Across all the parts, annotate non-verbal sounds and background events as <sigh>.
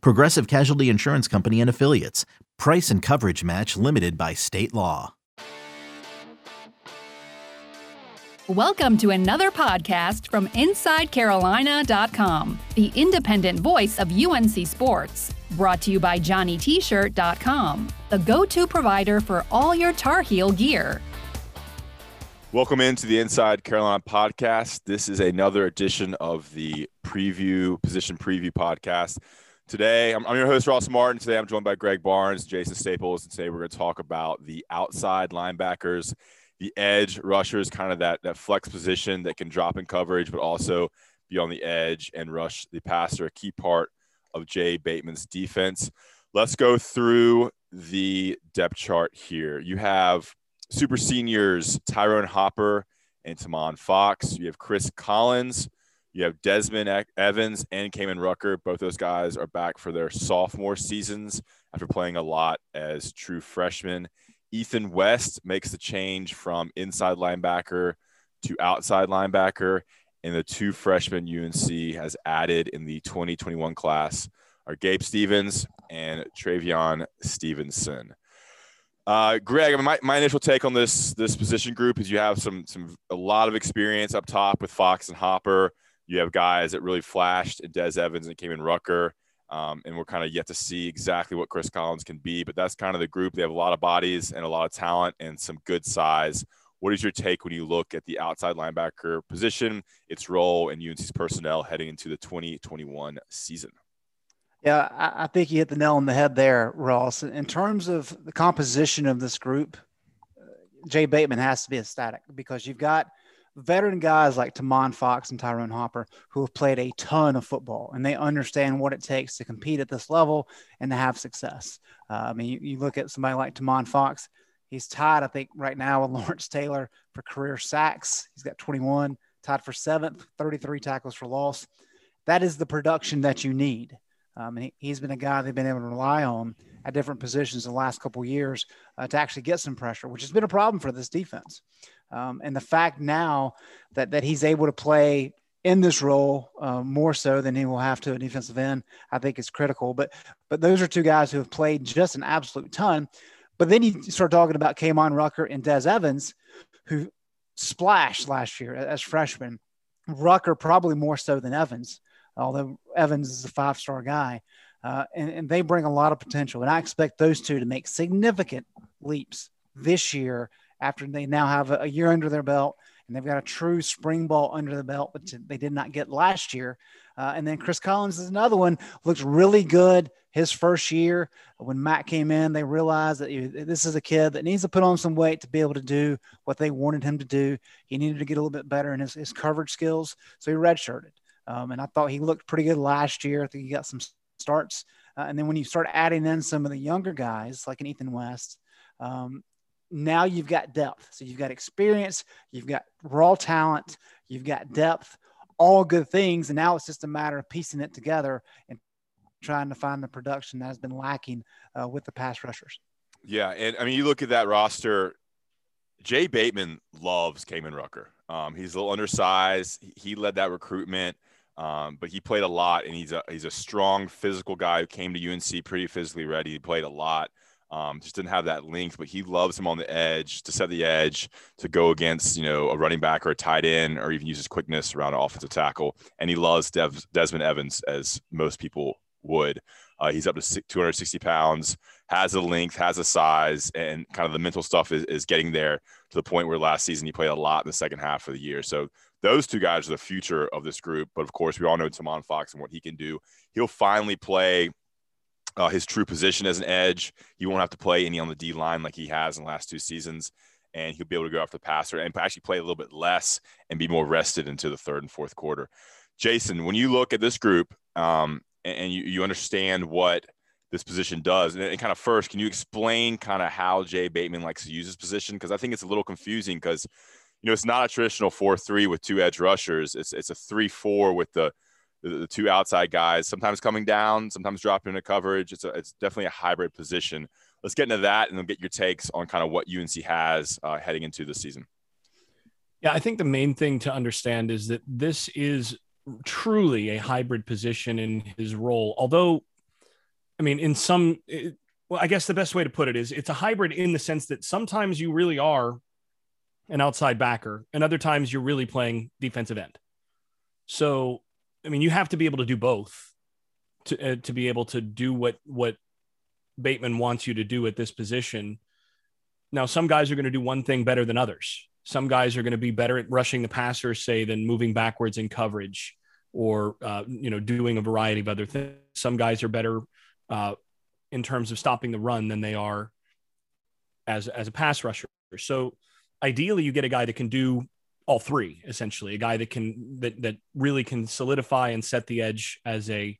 Progressive Casualty Insurance Company and Affiliates. Price and coverage match limited by state law. Welcome to another podcast from InsideCarolina.com, the independent voice of UNC Sports. Brought to you by JohnnyT-shirt.com, the go-to provider for all your Tar Heel gear. Welcome into the Inside Carolina podcast. This is another edition of the preview position preview podcast. Today, I'm, I'm, your host Ross Martin. Today, I'm joined by Greg Barnes, Jason Staples, and today we're going to talk about the outside linebackers, the edge rushers, kind of that that flex position that can drop in coverage, but also be on the edge and rush the passer. A key part of Jay Bateman's defense. Let's go through the depth chart here. You have super seniors Tyrone Hopper and Tomon Fox. You have Chris Collins. You have Desmond Evans and Kaimon Rucker. Both those guys are back for their sophomore seasons after playing a lot as true freshmen. Ethan West makes the change from inside linebacker to outside linebacker. And the two freshmen UNC has added in the 2021 class are Gabe Stevens and Travion Stevenson. Uh, Greg, I mean, my, my initial take on this this position group is you have some some a lot of experience up top with Fox and Hopper. You have guys that really flashed in Des Evans and Kaimon Rucker. Um, and we're kind of yet to see exactly what Chris Collins can be, but that's kind of the group. They have a lot of bodies and a lot of talent and some good size. What is your take when you look at the outside linebacker position, its role, and UNC's personnel heading into the 2021 season? Yeah, I, I think you hit the nail on the head there, Ross. In terms of the composition of this group, uh, Jay Bateman has to be ecstatic because you've got veteran guys like Tomon Fox and Tyrone Hopper who have played a ton of football and they understand what it takes to compete at this level and to have success. Uh, I mean, you, you, look at somebody like Tomon Fox, he's tied, I think, right now with <laughs> Lawrence Taylor for career sacks. He's got 21, tied for seventh, 33 tackles for loss. That is the production that you need. Um, he, has been a guy they've been able to rely on at different positions the last couple years uh, to actually get some pressure, which has been a problem for this defense. Um, and the fact now that that he's able to play in this role uh, more so than he will have to a defensive end, I think is critical. But but those are two guys who have played just an absolute ton. But then you start talking about Kaimon Rucker and Des Evans, who splashed last year as freshmen. Rucker probably more so than Evans although Evans is a five star guy. Uh, and, and, they bring a lot of potential. And I expect those two to make significant leaps this year after they now have a, year under their belt and they've got a true spring ball under the belt, which they did not get last year. Uh, and then Chris Collins is another one, looks really good his first year. When Matt came in, they realized that this is a kid that needs to put on some weight to be able to do what they wanted him to do. He needed to get a little bit better in his, his coverage skills. So he redshirted. Um, and I thought he looked pretty good last year. I think he got some starts. Uh, and then when you start adding in some of the younger guys like an Ethan West, um, now you've got depth. So you've got experience, you've got raw talent, you've got depth, all good things. And now it's just a matter of piecing it together and trying to find the production that has been lacking uh, with the pass rushers. Yeah. And I mean, you look at that roster, Jay Bateman loves Kaimon Rucker. Um, he's a little undersized. He led that recruitment. Um, but he played a lot, and he's a he's a strong physical guy who came to UNC pretty physically ready. He played a lot. Um, just didn't have that length, but he loves him on the edge to set the edge to go against you know a running back or a tight end, or even use his quickness around an offensive tackle. And he loves Dev, Desmond Evans as most people would. Uh, he's up to 260 pounds, has the length, has the size, and kind of the mental stuff is, is getting there to the point where last season he played a lot in the second half of the year. So those two guys are the future of this group. But of course, we all know Tomon Fox and what he can do. He'll finally play uh, his true position as an edge. He won't have to play any on the D line like he has in the last two seasons. And he'll be able to go after the passer and actually play a little bit less and be more rested into the third and fourth quarter. Jason, when you look at this group um, and you, you understand what this position does. And, and kind of first, can you explain kind of how Jay Bateman likes to use this position? Because I think it's a little confusing because you know it's not a traditional four three with two edge rushers. It's it's a three four with the, the the, two outside guys, sometimes coming down, sometimes dropping into coverage. It's a, it's definitely a hybrid position. Let's get into that and then get your takes on kind of what UNC has uh, heading into the season. Yeah, I think the main thing to understand is that this is truly a hybrid position in his role. Although, I mean, in some, it, well, I guess the best way to put it is it's a hybrid in the sense that sometimes you really are an outside backer, and other times you're really playing defensive end. So, I mean, you have to be able to do both to uh, to be able to do what what Bateman wants you to do at this position. Now, some guys are going to do one thing better than others. Some guys are going to be better at rushing the passer, say, than moving backwards in coverage or, uh, you know, doing a variety of other things. Some guys are better uh, in terms of stopping the run than they are as, as a pass rusher. So ideally, you get a guy that can do all three, essentially, a guy that can, that, that really can solidify and set the edge as a,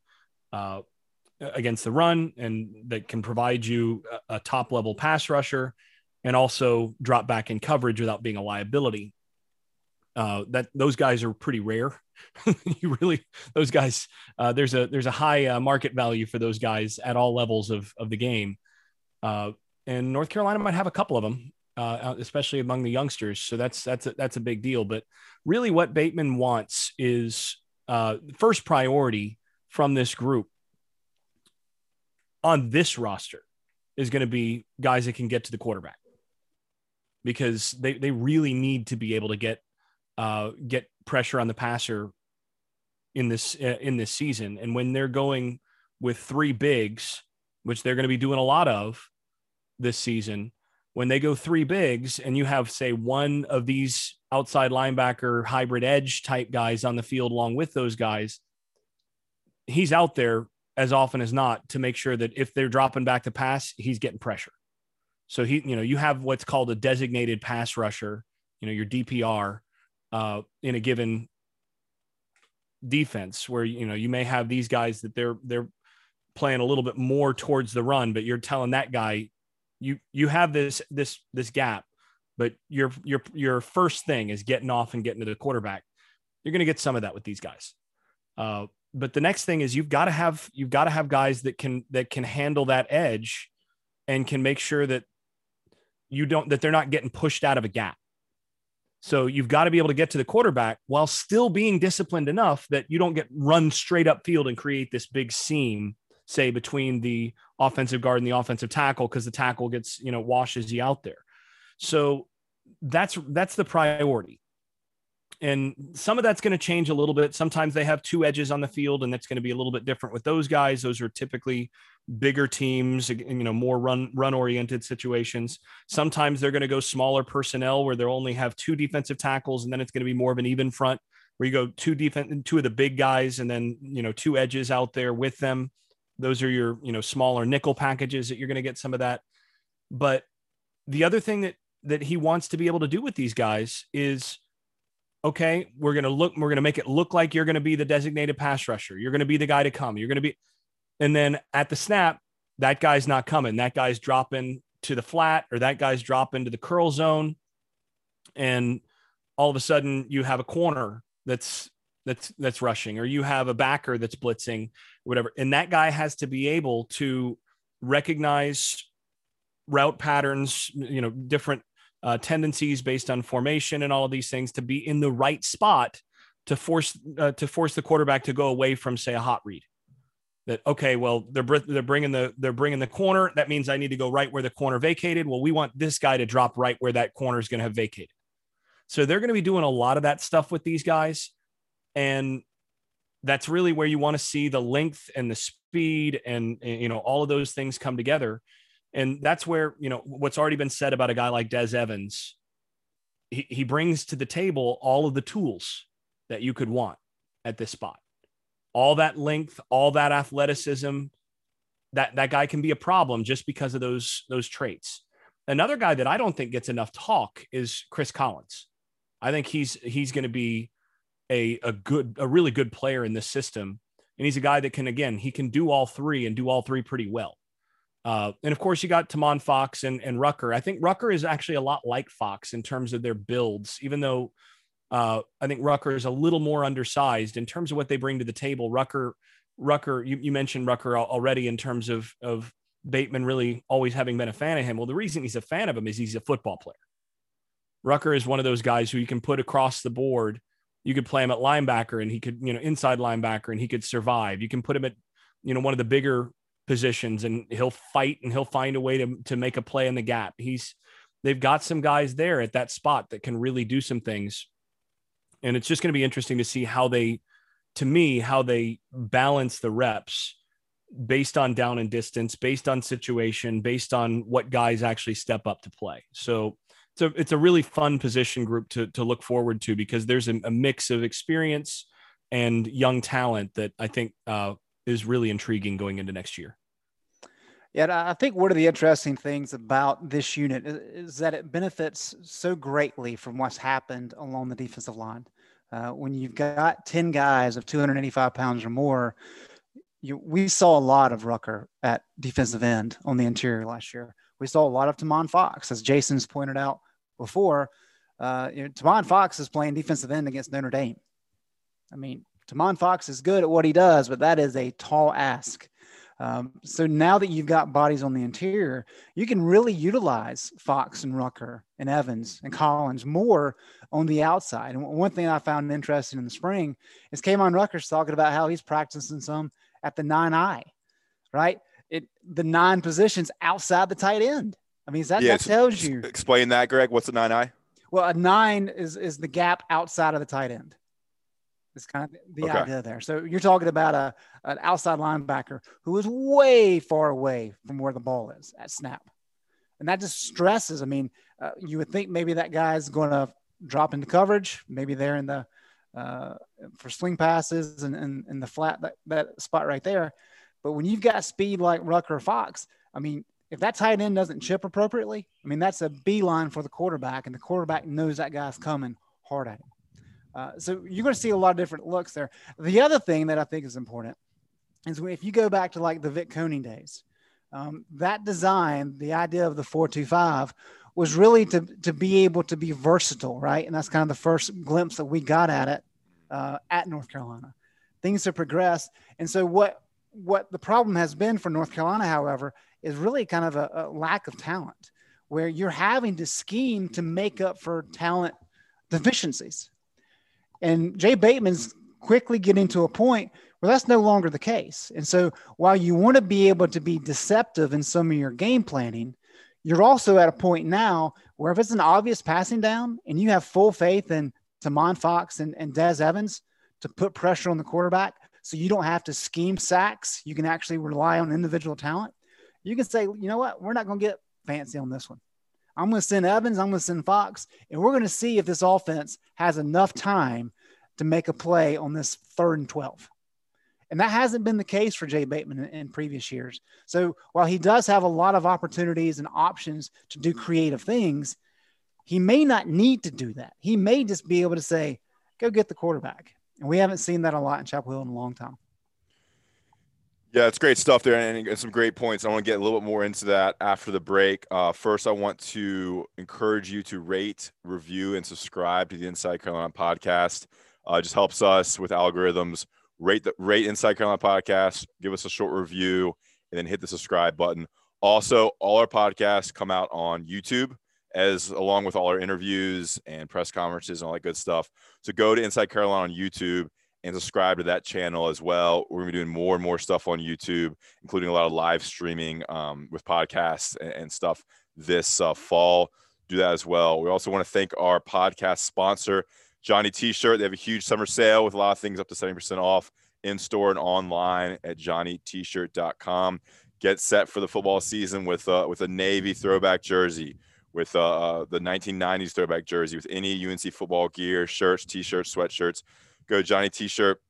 uh, against the run and that can provide you a, a top level pass rusher and also drop back in coverage without being a liability. Uh, that those guys are pretty rare. <laughs> you really those guys. Uh, there's a there's a high uh, market value for those guys at all levels of of the game, uh, and North Carolina might have a couple of them, uh, especially among the youngsters. So that's that's a, that's a big deal. But really, what Bateman wants is uh, first priority from this group on this roster is going to be guys that can get to the quarterback because they, they really need to be able to get uh, get pressure on the passer in this uh, in this season. And when they're going with three bigs, which they're going to be doing a lot of this season, when they go three bigs and you have say one of these outside linebacker hybrid edge type guys on the field along with those guys, he's out there as often as not to make sure that if they're dropping back to pass, he's getting pressure. So he, you know, you have what's called a designated pass rusher, you know, your DPR uh, in a given defense where you know you may have these guys that they're they're playing a little bit more towards the run, but you're telling that guy you you have this this this gap, but your your your first thing is getting off and getting to the quarterback. You're going to get some of that with these guys. Uh, but the next thing is you've got to have you've got to have guys that can that can handle that edge and can make sure that you don't that they're not getting pushed out of a gap. So you've got to be able to get to the quarterback while still being disciplined enough that you don't get run straight up field and create this big seam, say between the offensive guard and the offensive tackle, because the tackle gets you know washes you out there. So that's that's the priority and some of that's going to change a little bit. Sometimes they have two edges on the field, and that's going to be a little bit different with those guys. Those are typically bigger teams, you know, more run run oriented situations. Sometimes they're going to go smaller personnel where they'll only have two defensive tackles, and then it's going to be more of an even front where you go two defense, two of the big guys, and then you know two edges out there with them. Those are your you know smaller nickel packages that you're going to get some of that. But the other thing that that he wants to be able to do with these guys is okay, we're going to look, we're going to make it look like you're going to be the designated pass rusher. You're going to be the guy to come. You're going to be, and then at the snap, that guy's not coming. That guy's dropping to the flat or that guy's dropping to the curl zone. And all of a sudden you have a corner that's, that's, that's rushing, or you have a backer that's blitzing, whatever. And that guy has to be able to recognize route patterns, you know, different uh, tendencies based on formation and all of these things to be in the right spot to force uh, to force the quarterback to go away from say a hot read. That okay well they're they're bringing the they're bringing the corner. That means i need to go right where the corner vacated. Well we want this guy to drop right where that corner is going to have vacated. So they're going to be doing a lot of that stuff with these guys and that's really where you want to see the length and the speed and, you know all of those things come together and that's where, you know, what's already been said about a guy like Des Evans, he, he brings to the table all of the tools that you could want at this spot. All that length, all that athleticism, that that guy can be a problem just because of those those traits. Another guy that I don't think gets enough talk is Chris Collins. I think he's he's going to be a a good a really good player in this system, and he's a guy that can again he can do all three and do all three pretty well. Uh, and of course, you got Tomon Fox and, and Rucker. I think Rucker is actually a lot like Fox in terms of their builds, even though uh, I think Rucker is a little more undersized in terms of what they bring to the table. Rucker, Rucker, you, you mentioned Rucker already in terms of, of Bateman really always having been a fan of him. Well, the reason he's a fan of him is he's a football player. Rucker is one of those guys who you can put across the board. You could play him at linebacker and he could, you know, inside linebacker and he could survive. You can put him at, you know, one of the bigger positions and he'll fight and he'll find a way to, to make a play in the gap. He's they've got some guys there at that spot that can really do some things. And it's just going to be interesting to see how they to me how they balance the reps based on down and distance, based on situation, based on what guys actually step up to play. So it's a it's a really fun position group to to look forward to because there's a, a mix of experience and young talent that I think uh, is really intriguing going into next year. Yeah, I think one of the interesting things about this unit is, that it benefits so greatly from what's happened along the defensive line. Uh, when you've got 10 guys of 285 pounds or more, you, we saw a lot of Rucker at defensive end on the interior last year. We saw a lot of Tomon Fox, as Jason's pointed out before. Uh, you know, Tomon Fox is playing defensive end against Notre Dame. I mean, Tomon Fox is good at what he does, but that is a tall ask. Um, so now that you've got bodies on the interior, you can really utilize Fox and Rucker and Evans and Collins more on the outside. And one thing I found interesting in the spring is Kaimon Rucker's talking about how he's practicing some at the nine eye, right? It the nine positions outside the tight end. I mean, that, yeah, that tells you. Explain that, Greg. What's a nine eye? Well, a nine is is the gap outside of the tight end. It's kind of the okay. idea there. So you're talking about a an outside linebacker who is way far away from where the ball is at snap, and that just stresses. I mean, uh, you would think maybe that guy's going to drop into coverage. Maybe they're in the uh, for sling passes and, and, and the flat that, that spot right there. But when you've got speed like Rucker Fox, I mean, if that tight end doesn't chip appropriately, I mean, that's a beeline for the quarterback, and the quarterback knows that guy's coming hard at him. Uh, so you're going to see a lot of different looks there. The other thing that I think is important is if you go back to like the Vic Koenning days, um, that design, the idea of the 425 was really to, to be able to be versatile, right? And that's kind of the first glimpse that we got at it uh, at North Carolina. Things have progressed. And so what, what the problem has been for North Carolina, however, is really kind of a, a lack of talent where you're having to scheme to make up for talent deficiencies and Jay Bateman's quickly getting to a point where that's no longer the case. And so while you want to be able to be deceptive in some of your game planning, you're also at a point now where if it's an obvious passing down and you have full faith in Tomon Fox and, and Des Evans to put pressure on the quarterback so you don't have to scheme sacks, you can actually rely on individual talent. You can say, you know what, we're not going to get fancy on this one. I'm going to send Evans, I'm going to send Fox, and we're going to see if this offense has enough time to make a play on this third and 12. And that hasn't been the case for Jay Bateman in, in, previous years. So while he does have a lot of opportunities and options to do creative things, he may not need to do that. He may just be able to say, go get the quarterback. And we haven't seen that a lot in Chapel Hill in a long time. Yeah, it's great stuff there and, some great points. I want to get a little bit more into that after the break. Uh, first, I want to encourage you to rate, review, and subscribe to the Inside Carolina podcast. Uh, just helps us with algorithms. Rate the rate Inside Carolina podcast. Give us a short review, and then hit the subscribe button. Also, all our podcasts come out on YouTube, as along with all our interviews and press conferences and all that good stuff. So go to Inside Carolina on YouTube and subscribe to that channel as well. We're gonna be doing more and more stuff on YouTube, including a lot of live streaming um, with podcasts and, and stuff this uh, fall. Do that as well. We also want to thank our podcast sponsor, Johnny T-shirt. They have a huge summer sale with a lot of things up to 70% off in store and online at johnnytshirt.com. Get set for the football season with uh, with a navy throwback jersey, with uh, uh the 1990s throwback jersey, with any UNC football gear, shirts, t-shirts, sweatshirts go to Johnny T-shirt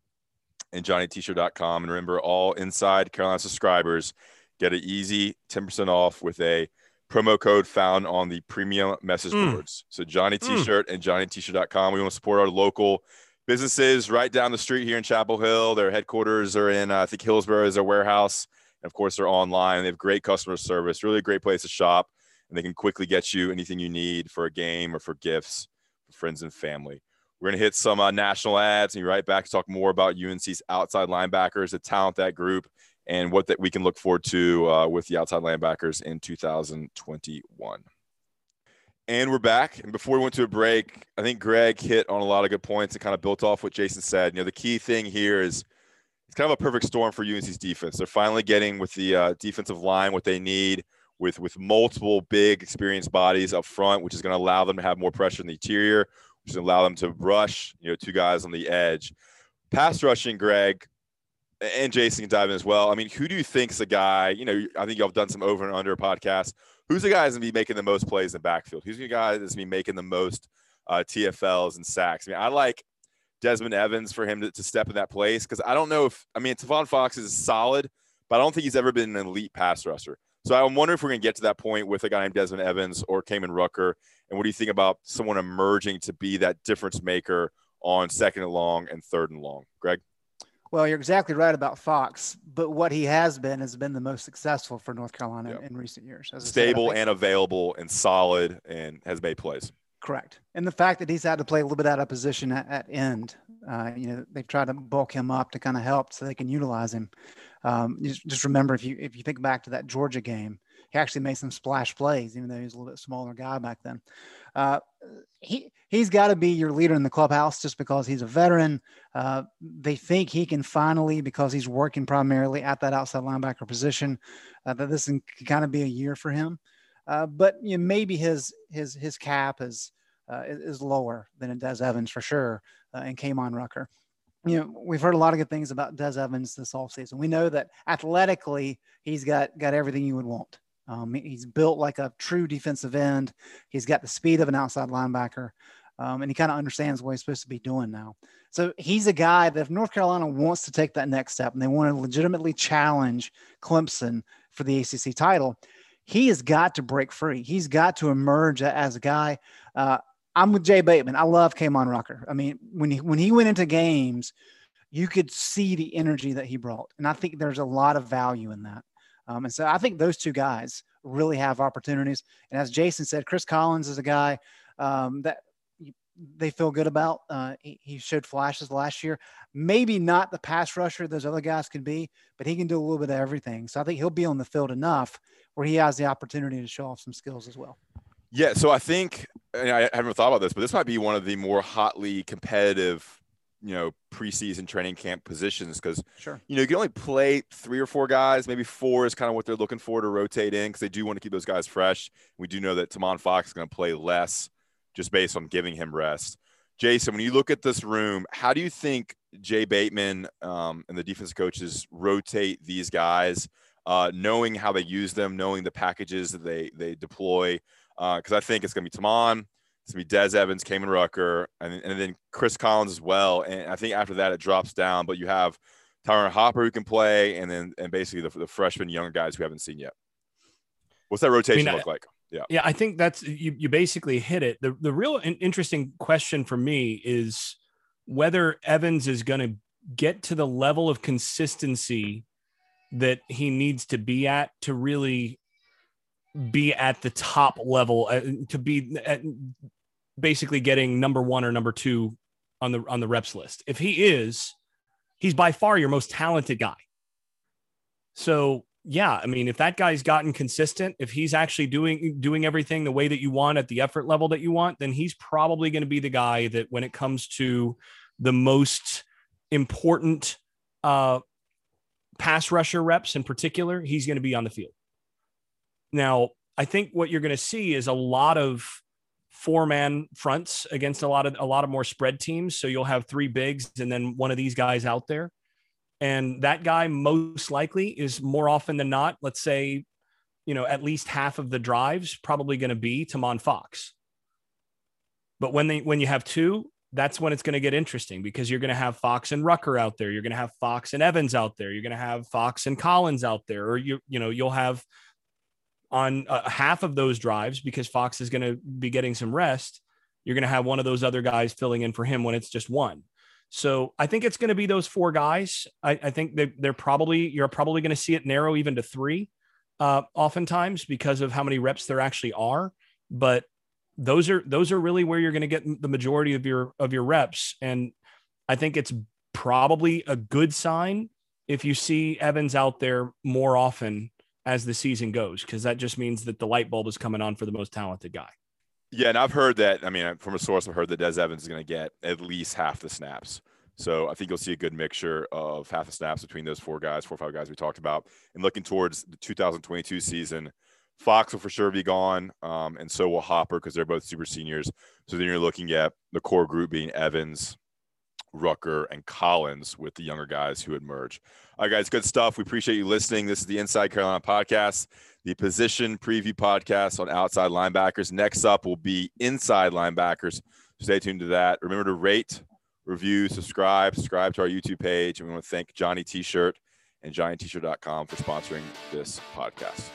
and johnnytshirt.com. And remember, all inside Carolina subscribers get an easy 10% off with a promo code found on the premium message mm. boards. So Johnny hmm. T-shirt mm. and johnnytshirt.com. We want to support our local businesses right down the street here in Chapel Hill. Their headquarters are in, uh, I think Hillsborough is their warehouse. And of course, they're online. They have great customer service, really a great place to shop, and they can quickly get you anything you need for a game or for gifts for friends and family. We're going to hit some uh, national ads and be right back to talk more about UNC's outside linebackers, the talent that group, and what that we can look forward to uh, with the outside linebackers in 2021. And we're back. And before we went to a break, I think Greg hit on a lot of good points and kind of built off what Jason said. You know, the key thing here is it's kind of a perfect storm for UNC's defense. They're finally getting with the uh, defensive line what they need with with multiple big experienced bodies up front, which is going to allow them to have more pressure in the interior, which is allow them to rush, you know, two guys on the edge. Pass rushing, Greg, and Jason can dive in as well. I mean, who do you think is the guy? You know, I think y'all have done some over and under podcasts. Who's the guy that's gonna be making the most plays in the backfield? Who's the guy that's gonna be making the most uh, TFLs and sacks? I mean, I like Desmond Evans for him to, to step in that place because I don't know if I mean Tomon Fox is solid, but I don't think he's ever been an elite pass rusher. So I'm wondering if we're gonna get to that point with a guy named Desmond Evans or Kaimon Rucker. And what do you think about someone emerging to be that difference maker on second and long and third and long? Greg? Well, you're exactly right about Fox, but what he has been has been the most successful for North Carolina yep. in recent years. Stable said, and available and solid and has made plays. Correct. And the fact that he's had to play a little bit out of position at, at end, uh, you know, they've tried to bulk him up to kind of help so they can utilize him. Um, just, just remember if you if you think back to that Georgia game, he actually made some splash plays, even though he was a little bit smaller guy back then. Uh, he he's got to be your leader in the clubhouse just because he's a veteran. Uh, they think he can finally, because he's working primarily at that outside linebacker position, uh, that this can kind of be a year for him. Uh, but you know, maybe his his his cap is uh, is lower than it does Evans for sure, uh, and Kaimon Rucker. You know, we've heard a lot of good things about Des Evans this offseason. We know that athletically, he's got got everything you would want. Um, he's built like a true defensive end. He's got the speed of an outside linebacker, um, and he kind of understands what he's supposed to be doing now. So he's a guy that if North Carolina wants to take that next step and they want to legitimately challenge Clemson for the ACC title, he has got to break free. He's got to emerge as a guy. Uh, I'm with Jay Bateman. I love Kaimon Rucker. I mean, when he when he went into games, you could see the energy that he brought, and I think there's a lot of value in that. Um, and so I think those two guys really have opportunities. And as Jason said, Chris Collins is a guy um, that they feel good about. Uh, he, he, showed flashes last year. Maybe not the pass rusher those other guys can be, but he can do a little bit of everything. So I think he'll be on the field enough where he has the opportunity to show off some skills as well. Yeah, so I think I haven't thought about this, but this might be one of the more hotly competitive you know preseason training camp positions because sure. you know you can only play three or four guys. Maybe four is kind of what they're looking for to rotate in because they do want to keep those guys fresh. We do know that Tomon Fox is going to play less just based on giving him rest. Jason when you look at this room how do you think Jay Bateman um, and the defense coaches rotate these guys uh, knowing how they use them knowing the packages that they they deploy because uh, I think it's going to be Tomon it's gonna be Des Evans, Kaimon Rucker, and, and then Chris Collins as well. And I think after that it drops down, but you have Tyrone Hopper who can play, and then and basically the, the freshman younger guys we haven't seen yet. What's that rotation I mean, look I, like? Yeah, yeah, I think that's you. You basically hit it. The the real interesting question for me is whether Evans is going to get to the level of consistency that he needs to be at to really be at the top level uh, to be at basically getting number one or number two on the on the reps list. If he is, he's by far your most talented guy. So yeah, I mean, if that guy's gotten consistent, if he's actually doing doing everything the way that you want at the effort level that you want, then he's probably going to be the guy that when it comes to the most important uh, pass rusher reps in particular, he's going to be on the field. Now, I think what you're going to see is a lot of four man fronts against a lot of a lot of more spread teams. So you'll have three bigs and then one of these guys out there. And that guy most likely is more often than not, let's say, you know, at least half of the drives probably going to be Tomon Fox. But when they when you have two, that's when it's going to get interesting because you're going to have Fox and Rucker out there. You're going to have Fox and Evans out there. You're going to have Fox and Collins out there, or you you know you'll have on uh, half of those drives because Fox is going to be getting some rest. You're going to have one of those other guys filling in for him when it's just one. So I think it's going to be those four guys. I, I think they, they're probably you're probably going to see it narrow even to three, uh, oftentimes because of how many reps there actually are. But those are those are really where you're going to get the majority of your of your reps, and I think it's probably a good sign if you see Evans out there more often as the season goes, because that just means that the light bulb is coming on for the most talented guy. Yeah, and I've heard that. I mean, from a source, I've heard that Des Evans is going to get at least half the snaps. So I think you'll see a good mixture of half the snaps between those four guys, four or five guys we talked about. And looking towards the 2022 season, Fox will for sure be gone, um, and so will Hopper because they're both super seniors. So then you're looking at the core group being Evans, Rucker, and Collins with the younger guys who emerge. All right, guys, good stuff. We appreciate you listening. This is the Inside Carolina podcast, the position preview podcast on outside linebackers. Next up will be inside linebackers. Stay tuned to that. Remember to rate, review, subscribe, subscribe to our YouTube page. And we want to thank Johnny T-Shirt and JohnnyT-Shirt.com for sponsoring this podcast.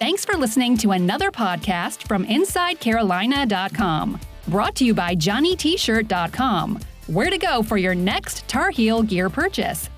Thanks for listening to another podcast from InsideCarolina.com. Brought to you by JohnnyT-Shirt.com where to go for your next Tar Heel gear purchase.